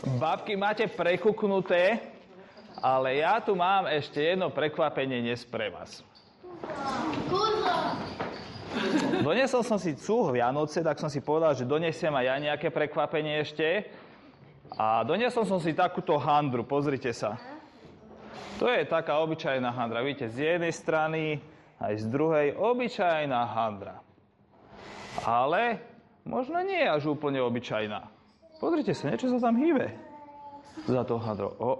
Babky máte prekuknuté, ale ja tu mám ešte jedno prekvapenie dnes pre vás. Donesol som si cúh Vianoce, tak som si povedal, že donesiem aj ja nejaké prekvapenie ešte. A doniesol som si takúto handru, pozrite sa. To je taká obyčajná handra. Vidíte, z jednej strany aj z druhej obyčajná handra. Ale možno nie je až úplne obyčajná. Pozrite sa, niečo sa tam hýbe za tou handrou. O,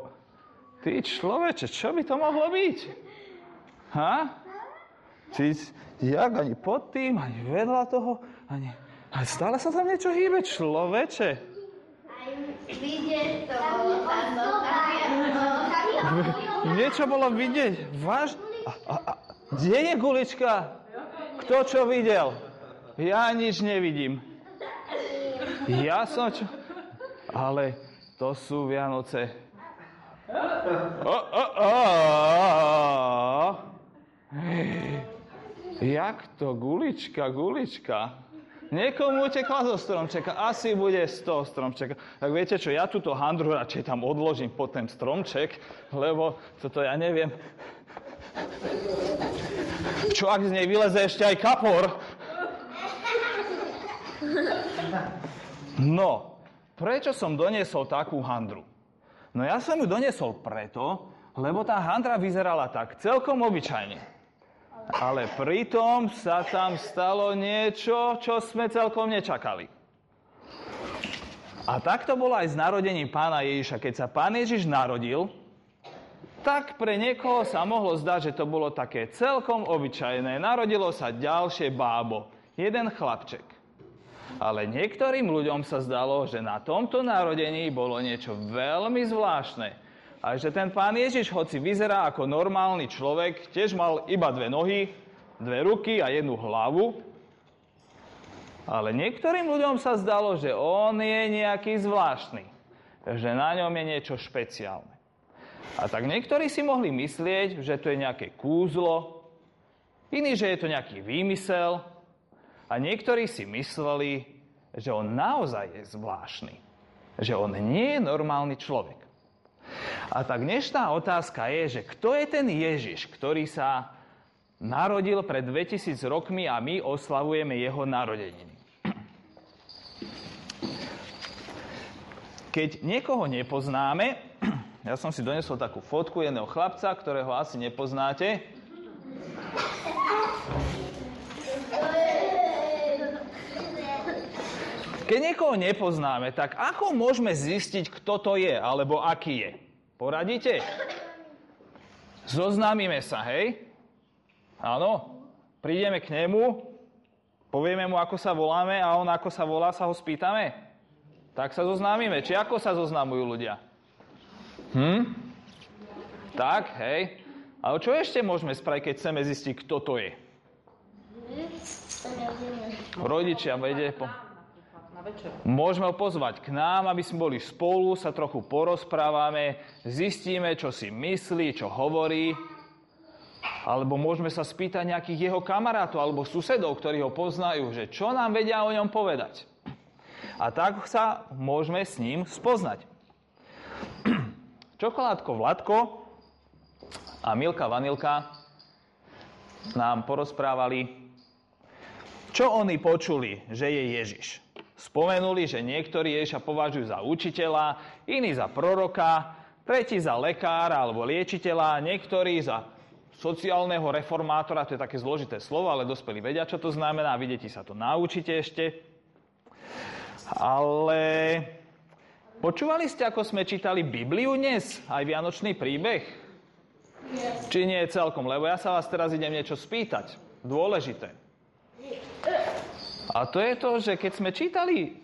ty človeče, čo by to mohlo byť? Ha? Ty, jak ani pod tým, ani vedľa toho, ani... A stále sa tam niečo hýbe, človeče. To, Niečo bolo vidieť. Váž... A, a, a, kde je gulička? Kto čo videl? Ja nič nevidím. Ja som čo... Ale to sú Vianoce. O, o, o, Jak to? Gulička, gulička. Niekomu utekla zo stromčeka. Asi bude z toho stromčeka. Tak viete čo, ja túto handru radšej tam odložím pod ten stromček, lebo toto ja neviem. Čo ak z nej vyleze ešte aj kapor? No, prečo som doniesol takú handru? No ja som ju doniesol preto, lebo tá handra vyzerala tak celkom obyčajne. Ale pritom sa tam stalo niečo, čo sme celkom nečakali. A tak to bolo aj s narodením pána Ježiša. Keď sa pán Ježiš narodil, tak pre niekoho sa mohlo zdať, že to bolo také celkom obyčajné. Narodilo sa ďalšie bábo, jeden chlapček. Ale niektorým ľuďom sa zdalo, že na tomto narodení bolo niečo veľmi zvláštne. A že ten pán Ježiš, hoci vyzerá ako normálny človek, tiež mal iba dve nohy, dve ruky a jednu hlavu. Ale niektorým ľuďom sa zdalo, že on je nejaký zvláštny. Že na ňom je niečo špeciálne. A tak niektorí si mohli myslieť, že to je nejaké kúzlo, iní, že je to nejaký výmysel, a niektorí si mysleli, že on naozaj je zvláštny. Že on nie je normálny človek. A tak dnešná otázka je, že kto je ten Ježiš, ktorý sa narodil pred 2000 rokmi a my oslavujeme jeho narodeniny. Keď niekoho nepoznáme, ja som si donesol takú fotku jedného chlapca, ktorého asi nepoznáte. Keď niekoho nepoznáme, tak ako môžeme zistiť, kto to je, alebo aký je? Poradíte? Zoznámime sa, hej? Áno? Prídeme k nemu, povieme mu, ako sa voláme a on, ako sa volá, sa ho spýtame? Tak sa zoznámime. Či ako sa zoznamujú ľudia? Hm? Tak, hej. Ale čo ešte môžeme spraviť, keď chceme zistiť, kto to je? Rodičia vedie po... Môžeme ho pozvať k nám, aby sme boli spolu, sa trochu porozprávame, zistíme, čo si myslí, čo hovorí. Alebo môžeme sa spýtať nejakých jeho kamarátov alebo susedov, ktorí ho poznajú, že čo nám vedia o ňom povedať. A tak sa môžeme s ním spoznať. Čokoládko Vladko a Milka Vanilka nám porozprávali, čo oni počuli, že je Ježiš. Spomenuli, že niektorí Ježiša považujú za učiteľa, iní za proroka, tretí za lekára alebo liečiteľa, niektorí za sociálneho reformátora, to je také zložité slovo, ale dospelí vedia, čo to znamená, vy deti sa to naučíte ešte. Ale počúvali ste, ako sme čítali Bibliu dnes, aj Vianočný príbeh? Yes. Či nie celkom, lebo ja sa vás teraz idem niečo spýtať. Dôležité. A to je to, že keď sme čítali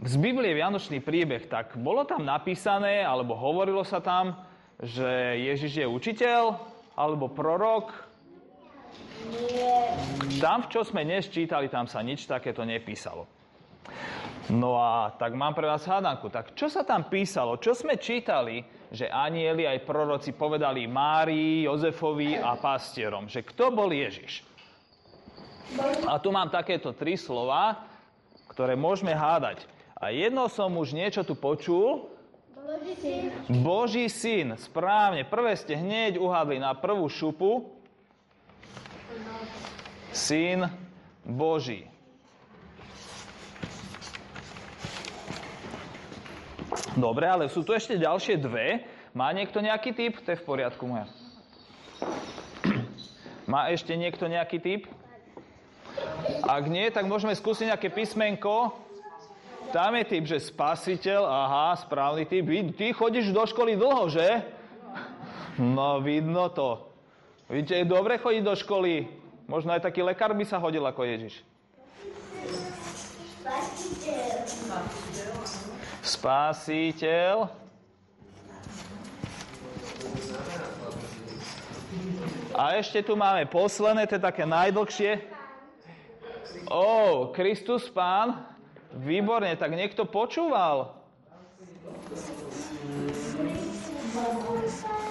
z Biblie Vianočný príbeh, tak bolo tam napísané, alebo hovorilo sa tam, že Ježiš je učiteľ, alebo prorok. Tam, v čo sme dnes čítali, tam sa nič takéto nepísalo. No a tak mám pre vás hádanku. Tak čo sa tam písalo? Čo sme čítali, že anieli aj proroci povedali Márii, Jozefovi a pastierom? Že kto bol Ježiš? A tu mám takéto tri slova, ktoré môžeme hádať. A jedno som už niečo tu počul, Boží syn, správne. Prvé ste hneď uhádli na prvú šupu. Syn Boží. Dobre, ale sú tu ešte ďalšie dve. Má niekto nejaký typ? To je v poriadku moja. Má ešte niekto nejaký typ? Ak nie, tak môžeme skúsiť nejaké písmenko. Tam je typ, že spasiteľ, aha, správny typ. Ty chodíš do školy dlho, že? No, vidno to. Vidíte, je dobre chodiť do školy. Možno aj taký lekár by sa hodil ako Ježiš. Spasiteľ. A ešte tu máme posledné, to je také najdlhšie. Oh, Kristus Pán. Výborne, tak niekto počúval.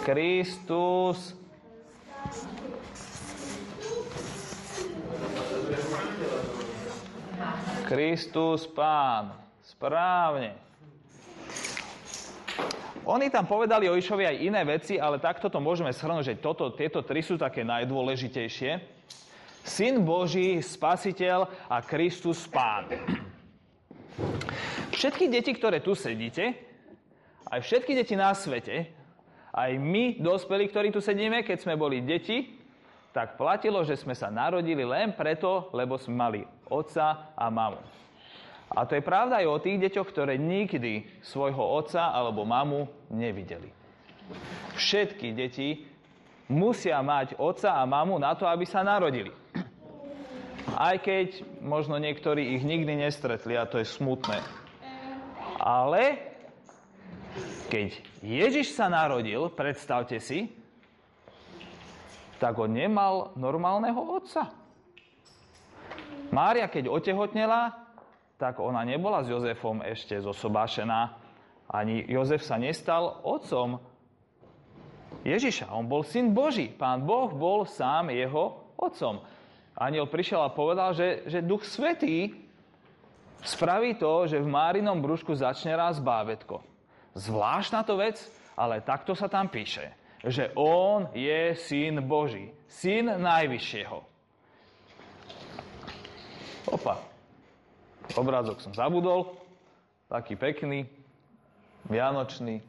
Kristus. Kristus Pán. Správne. Oni tam povedali o Išovi aj iné veci, ale takto to môžeme shrnúť, že toto, tieto tri sú také najdôležitejšie. Syn Boží, Spasiteľ a Kristus Pán. Všetky deti, ktoré tu sedíte, aj všetky deti na svete, aj my, dospelí, ktorí tu sedíme, keď sme boli deti, tak platilo, že sme sa narodili len preto, lebo sme mali otca a mamu. A to je pravda aj o tých deťoch, ktoré nikdy svojho otca alebo mamu nevideli. Všetky deti musia mať otca a mamu na to, aby sa narodili. Aj keď možno niektorí ich nikdy nestretli a to je smutné. Ale keď Ježiš sa narodil, predstavte si, tak on nemal normálneho otca. Mária, keď otehotnela, tak ona nebola s Jozefom ešte zosobášená. Ani Jozef sa nestal otcom Ježiša. On bol syn Boží. Pán Boh bol sám jeho otcom. Aniel prišiel a povedal, že, že Duch Svetý spraví to, že v Márinom brúšku začne raz bábetko. Zvláštna to vec, ale takto sa tam píše, že on je syn Boží, syn Najvyššieho. Opa, obrázok som zabudol, taký pekný, vianočný.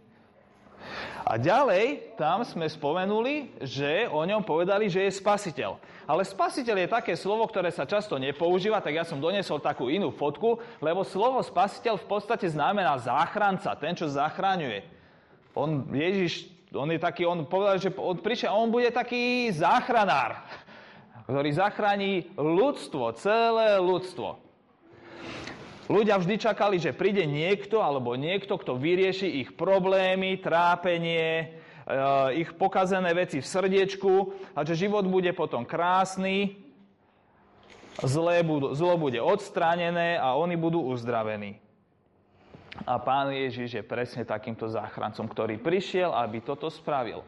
A ďalej tam sme spomenuli, že o ňom povedali, že je spasiteľ. Ale spasiteľ je také slovo, ktoré sa často nepoužíva, tak ja som donesol takú inú fotku, lebo slovo spasiteľ v podstate znamená záchranca, ten, čo zachraňuje. On, Ježiš, on je taký, on povedal, že on prišiel, on bude taký záchranár, ktorý zachráni ľudstvo, celé ľudstvo. Ľudia vždy čakali, že príde niekto alebo niekto, kto vyrieši ich problémy, trápenie, eh, ich pokazené veci v srdiečku a že život bude potom krásny, zlé zlo bude odstránené a oni budú uzdravení. A pán Ježiš je presne takýmto záchrancom, ktorý prišiel, aby toto spravil.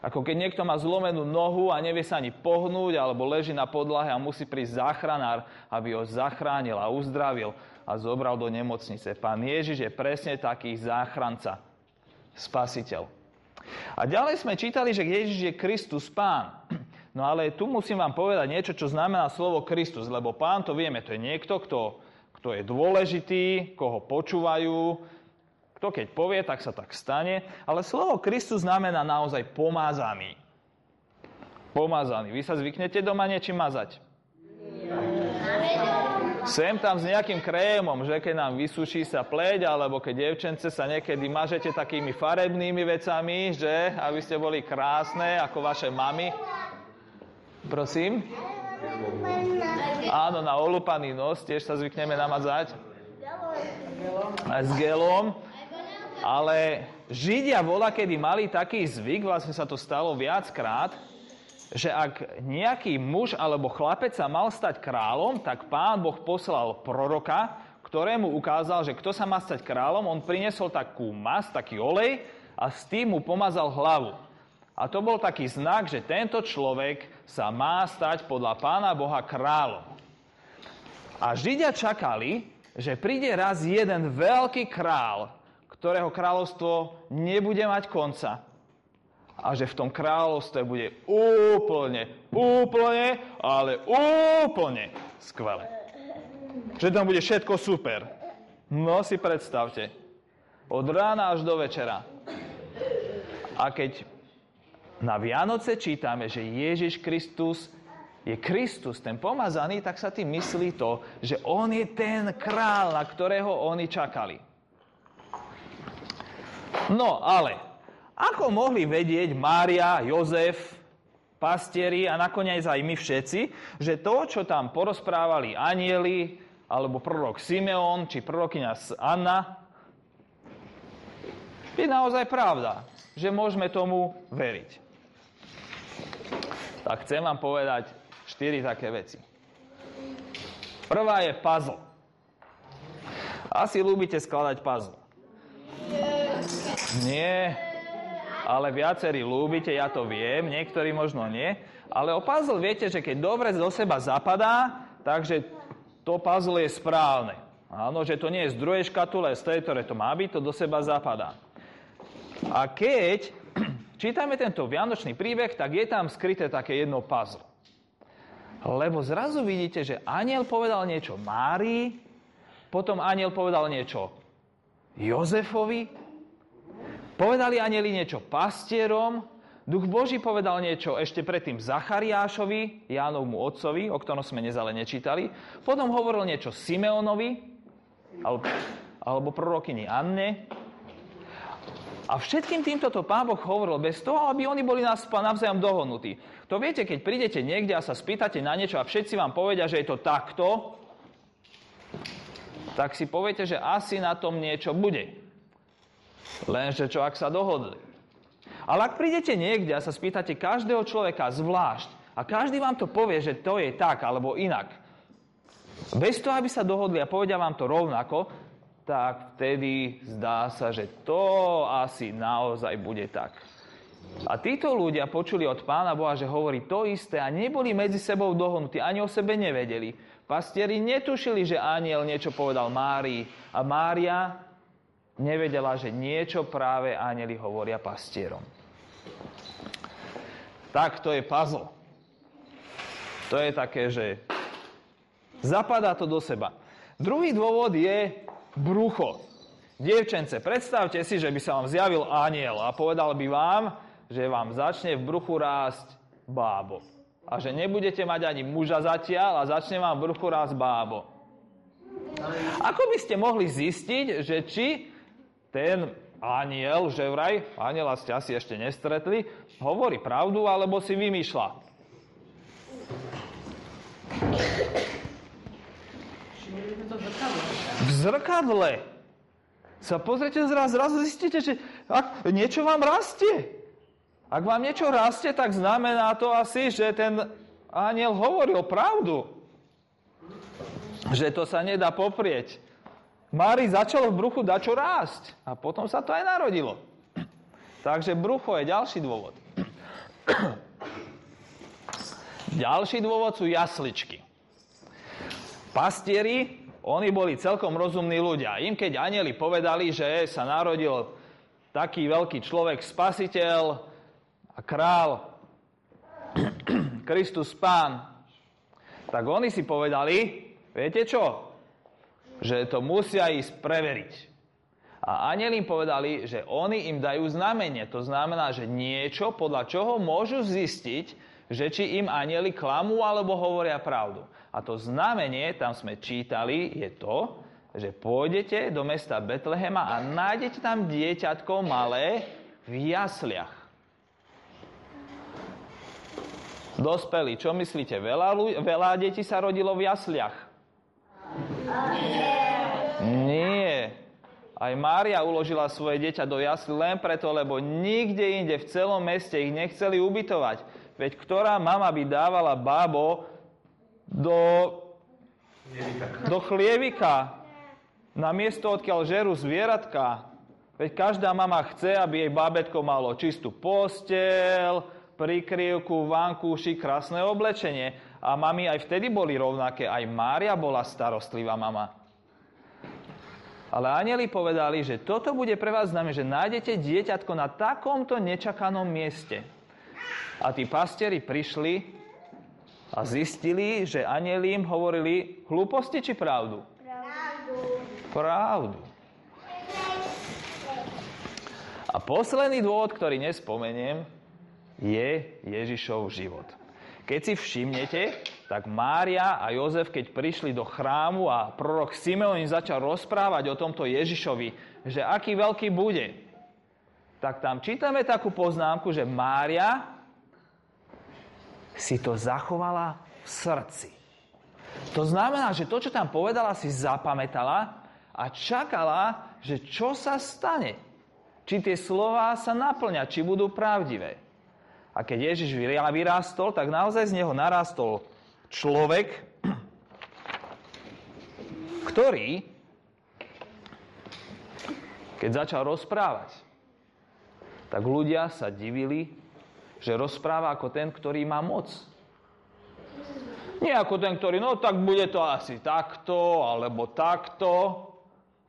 Ako keď niekto má zlomenú nohu a nevie sa ani pohnúť, alebo leží na podlahe a musí prísť záchranár, aby ho zachránil a uzdravil a zobral do nemocnice. Pán Ježiš je presne taký záchranca, spasiteľ. A ďalej sme čítali, že Ježiš je Kristus Pán. No ale tu musím vám povedať niečo, čo znamená slovo Kristus, lebo Pán to vieme, to je niekto, kto, kto je dôležitý, koho počúvajú, kto keď povie, tak sa tak stane. Ale slovo Kristus znamená naozaj pomázaný. Pomázaný. Vy sa zvyknete doma niečím mazať? sem tam s nejakým krémom, že keď nám vysuší sa pleť, alebo keď devčence sa niekedy mažete takými farebnými vecami, že aby ste boli krásne ako vaše mamy. Prosím? Áno, na olupaný nos tiež sa zvykneme namazať. S gelom. Ale Židia vola, kedy mali taký zvyk, vlastne sa to stalo viackrát, že ak nejaký muž alebo chlapec sa mal stať kráľom, tak pán Boh poslal proroka, ktorému ukázal, že kto sa má stať kráľom, on priniesol takú mas, taký olej a s tým mu pomazal hlavu. A to bol taký znak, že tento človek sa má stať podľa pána Boha kráľom. A Židia čakali, že príde raz jeden veľký král, ktorého kráľovstvo nebude mať konca a že v tom kráľovstve bude úplne, úplne, ale úplne skvelé. Že tam bude všetko super. No si predstavte. Od rána až do večera. A keď na Vianoce čítame, že Ježiš Kristus je Kristus, ten pomazaný, tak sa tým myslí to, že on je ten král, na ktorého oni čakali. No ale, ako mohli vedieť Mária, Jozef, pastieri a nakoniec aj my všetci, že to, čo tam porozprávali anieli, alebo prorok Simeon, či prorokyňa Anna, je naozaj pravda, že môžeme tomu veriť. Tak chcem vám povedať štyri také veci. Prvá je puzzle. Asi ľúbite skladať puzzle. Nie, ale viacerí ľúbite, ja to viem, niektorí možno nie. Ale o puzzle viete, že keď dobre do seba zapadá, takže to puzzle je správne. Áno, že to nie je z druhej škatule, z tej, ktoré to má byť, to do seba zapadá. A keď čítame tento vianočný príbeh, tak je tam skryté také jedno puzzle. Lebo zrazu vidíte, že aniel povedal niečo Márii, potom aniel povedal niečo Jozefovi, povedali anieli niečo pastierom, Duch Boží povedal niečo ešte predtým Zachariášovi, Jánovmu otcovi, o ktorom sme nezale nečítali. Potom hovoril niečo Simeonovi, alebo, alebo prorokyni Anne. A všetkým týmto to Pán Boh hovoril bez toho, aby oni boli nás navzájom dohodnutí. To viete, keď prídete niekde a sa spýtate na niečo a všetci vám povedia, že je to takto, tak si poviete, že asi na tom niečo bude. Lenže čo ak sa dohodli? Ale ak prídete niekde a sa spýtate každého človeka zvlášť a každý vám to povie, že to je tak alebo inak, bez toho, aby sa dohodli a povedia vám to rovnako, tak vtedy zdá sa, že to asi naozaj bude tak. A títo ľudia počuli od Pána Boha, že hovorí to isté a neboli medzi sebou dohodnutí, ani o sebe nevedeli. Pastieri netušili, že aniel niečo povedal Márii a Mária nevedela, že niečo práve anieli hovoria pastierom. Tak to je puzzle. To je také, že zapadá to do seba. Druhý dôvod je brucho. Dievčence, predstavte si, že by sa vám zjavil aniel a povedal by vám, že vám začne v bruchu rásť bábo. A že nebudete mať ani muža zatiaľ a začne vám v bruchu rásť bábo. Ako by ste mohli zistiť, že či ten aniel, že vraj, aniela ste asi ešte nestretli, hovorí pravdu alebo si vymýšľa? V zrkadle. Sa pozrite zraz, zrazu zistíte, že ak niečo vám rastie. Ak vám niečo rastie, tak znamená to asi, že ten aniel hovoril pravdu. Že to sa nedá poprieť. Mári začalo v bruchu dačo rásť. A potom sa to aj narodilo. Takže brucho je ďalší dôvod. ďalší dôvod sú jasličky. Pastieri oni boli celkom rozumní ľudia. Im keď anieli povedali, že sa narodil taký veľký človek, spasiteľ a král, Kristus Pán, tak oni si povedali, viete čo? Že to musia ísť preveriť. A anieli im povedali, že oni im dajú znamenie. To znamená, že niečo, podľa čoho môžu zistiť, že či im anieli klamú alebo hovoria pravdu. A to znamenie, tam sme čítali, je to, že pôjdete do mesta Betlehema a nájdete tam dieťatko malé v jasliach. Dospelí, čo myslíte? Veľa, veľa detí sa rodilo v jasliach? Nie. Aj Mária uložila svoje dieťa do jasli len preto, lebo nikde inde v celom meste ich nechceli ubytovať. Veď ktorá mama by dávala bábo do, do chlievika na miesto, odkiaľ žerú zvieratka. Veď každá mama chce, aby jej bábetko malo čistú postel, prikryvku, vankúši, krásne oblečenie. A mami aj vtedy boli rovnaké. Aj Mária bola starostlivá mama. Ale anieli povedali, že toto bude pre vás znamená, že nájdete dieťatko na takomto nečakanom mieste. A tí pastieri prišli a zistili, že anieli im hovorili hlúposti či pravdu? Pravdu. Pravdu. A posledný dôvod, ktorý nespomeniem, je Ježišov život. Keď si všimnete, tak Mária a Jozef, keď prišli do chrámu a prorok Simeon im začal rozprávať o tomto Ježišovi, že aký veľký bude, tak tam čítame takú poznámku, že Mária si to zachovala v srdci. To znamená, že to, čo tam povedala, si zapamätala a čakala, že čo sa stane. Či tie slova sa naplňa, či budú pravdivé. A keď Ježiš vyrástol, tak naozaj z neho narastol človek, ktorý, keď začal rozprávať, tak ľudia sa divili, že rozpráva ako ten, ktorý má moc. Nie ako ten, ktorý, no tak bude to asi takto, alebo takto.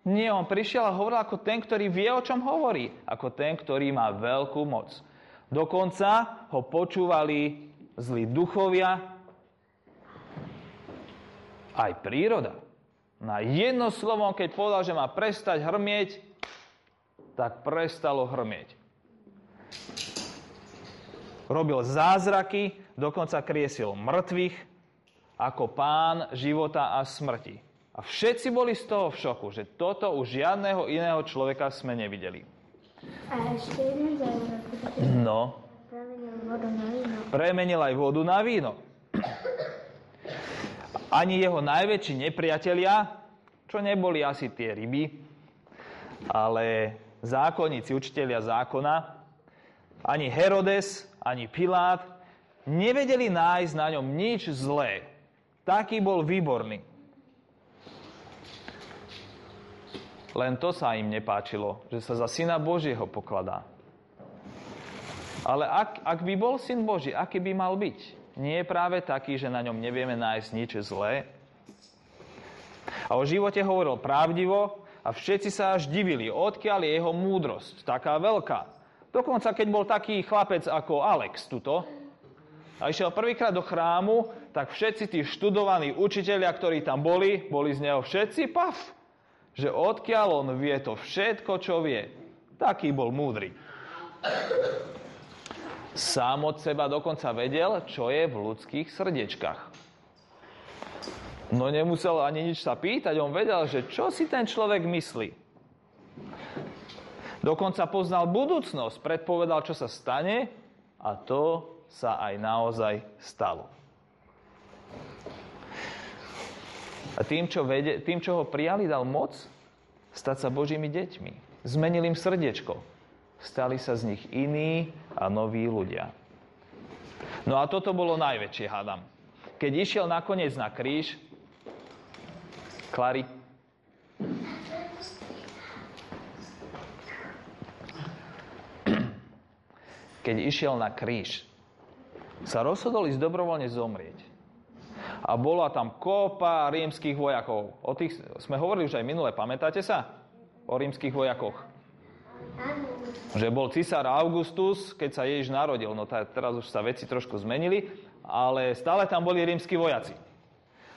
Nie, on prišiel a hovoril ako ten, ktorý vie, o čom hovorí. Ako ten, ktorý má veľkú moc. Dokonca ho počúvali zlí duchovia, aj príroda. Na jedno slovo, keď povedal, že má prestať hrmieť, tak prestalo hrmieť. Robil zázraky, dokonca kriesil mŕtvych ako pán života a smrti. A všetci boli z toho v šoku, že toto už žiadného iného človeka sme nevideli. A ešte jeden zázrak. No. Premenil vodu na víno. Premenil aj vodu na víno. Ani jeho najväčší nepriatelia, čo neboli asi tie ryby, ale zákonníci, učitelia zákona, ani Herodes, ani Pilát nevedeli nájsť na ňom nič zlé. Taký bol výborný. Len to sa im nepáčilo, že sa za syna Božieho pokladá. Ale ak, ak by bol syn Boží, aký by mal byť? Nie je práve taký, že na ňom nevieme nájsť nič zlé? A o živote hovoril pravdivo a všetci sa až divili, odkiaľ je jeho múdrosť, taká veľká. Dokonca keď bol taký chlapec ako Alex tuto, a išiel prvýkrát do chrámu, tak všetci tí študovaní učitelia, ktorí tam boli, boli z neho všetci paf že odkiaľ on vie to všetko, čo vie. Taký bol múdry. Sám od seba dokonca vedel, čo je v ľudských srdiečkách. No nemusel ani nič sa pýtať, on vedel, že čo si ten človek myslí. Dokonca poznal budúcnosť, predpovedal, čo sa stane a to sa aj naozaj stalo. A tým, čo, vede, tým, čo ho prijali, dal moc stať sa Božími deťmi. Zmenil im srdiečko. Stali sa z nich iní a noví ľudia. No a toto bolo najväčšie, hádam. Keď išiel nakoniec na kríž, Klary, keď išiel na kríž, sa rozhodol ísť dobrovoľne zomrieť a bola tam kopa rímskych vojakov. O tých sme hovorili už aj minule, pamätáte sa? O rímskych vojakoch. Že bol cisár Augustus, keď sa Ježiš narodil. No teraz už sa veci trošku zmenili, ale stále tam boli rímsky vojaci.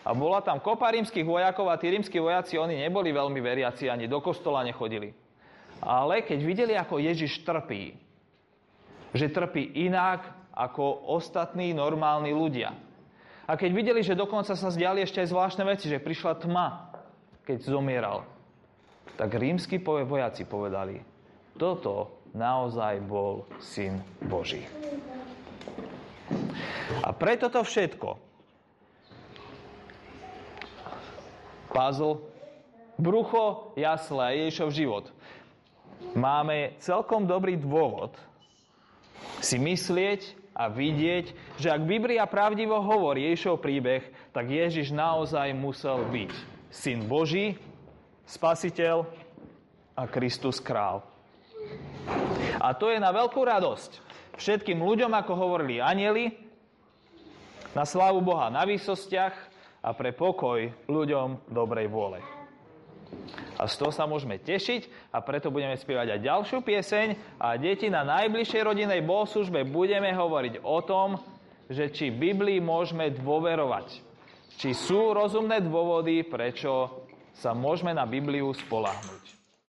A bola tam kopa rímskych vojakov a tí rímsky vojaci, oni neboli veľmi veriaci, ani do kostola nechodili. Ale keď videli, ako Ježiš trpí, že trpí inak ako ostatní normálni ľudia, a keď videli, že dokonca sa zdiali ešte aj zvláštne veci, že prišla tma, keď zomieral, tak rímsky vojaci povedali, toto naozaj bol syn Boží. A preto to všetko, puzzle, brucho, jasle a Ježišov život, máme celkom dobrý dôvod si myslieť, a vidieť, že ak Biblia pravdivo hovorí Ježišov príbeh, tak Ježiš naozaj musel byť syn Boží, spasiteľ a Kristus král. A to je na veľkú radosť všetkým ľuďom, ako hovorili anieli, na slávu Boha na výsostiach a pre pokoj ľuďom dobrej vôle. A z toho sa môžeme tešiť a preto budeme spievať aj ďalšiu pieseň a deti na najbližšej rodinej bohoslužbe budeme hovoriť o tom, že či Biblii môžeme dôverovať. Či sú rozumné dôvody, prečo sa môžeme na Bibliu spolahnuť.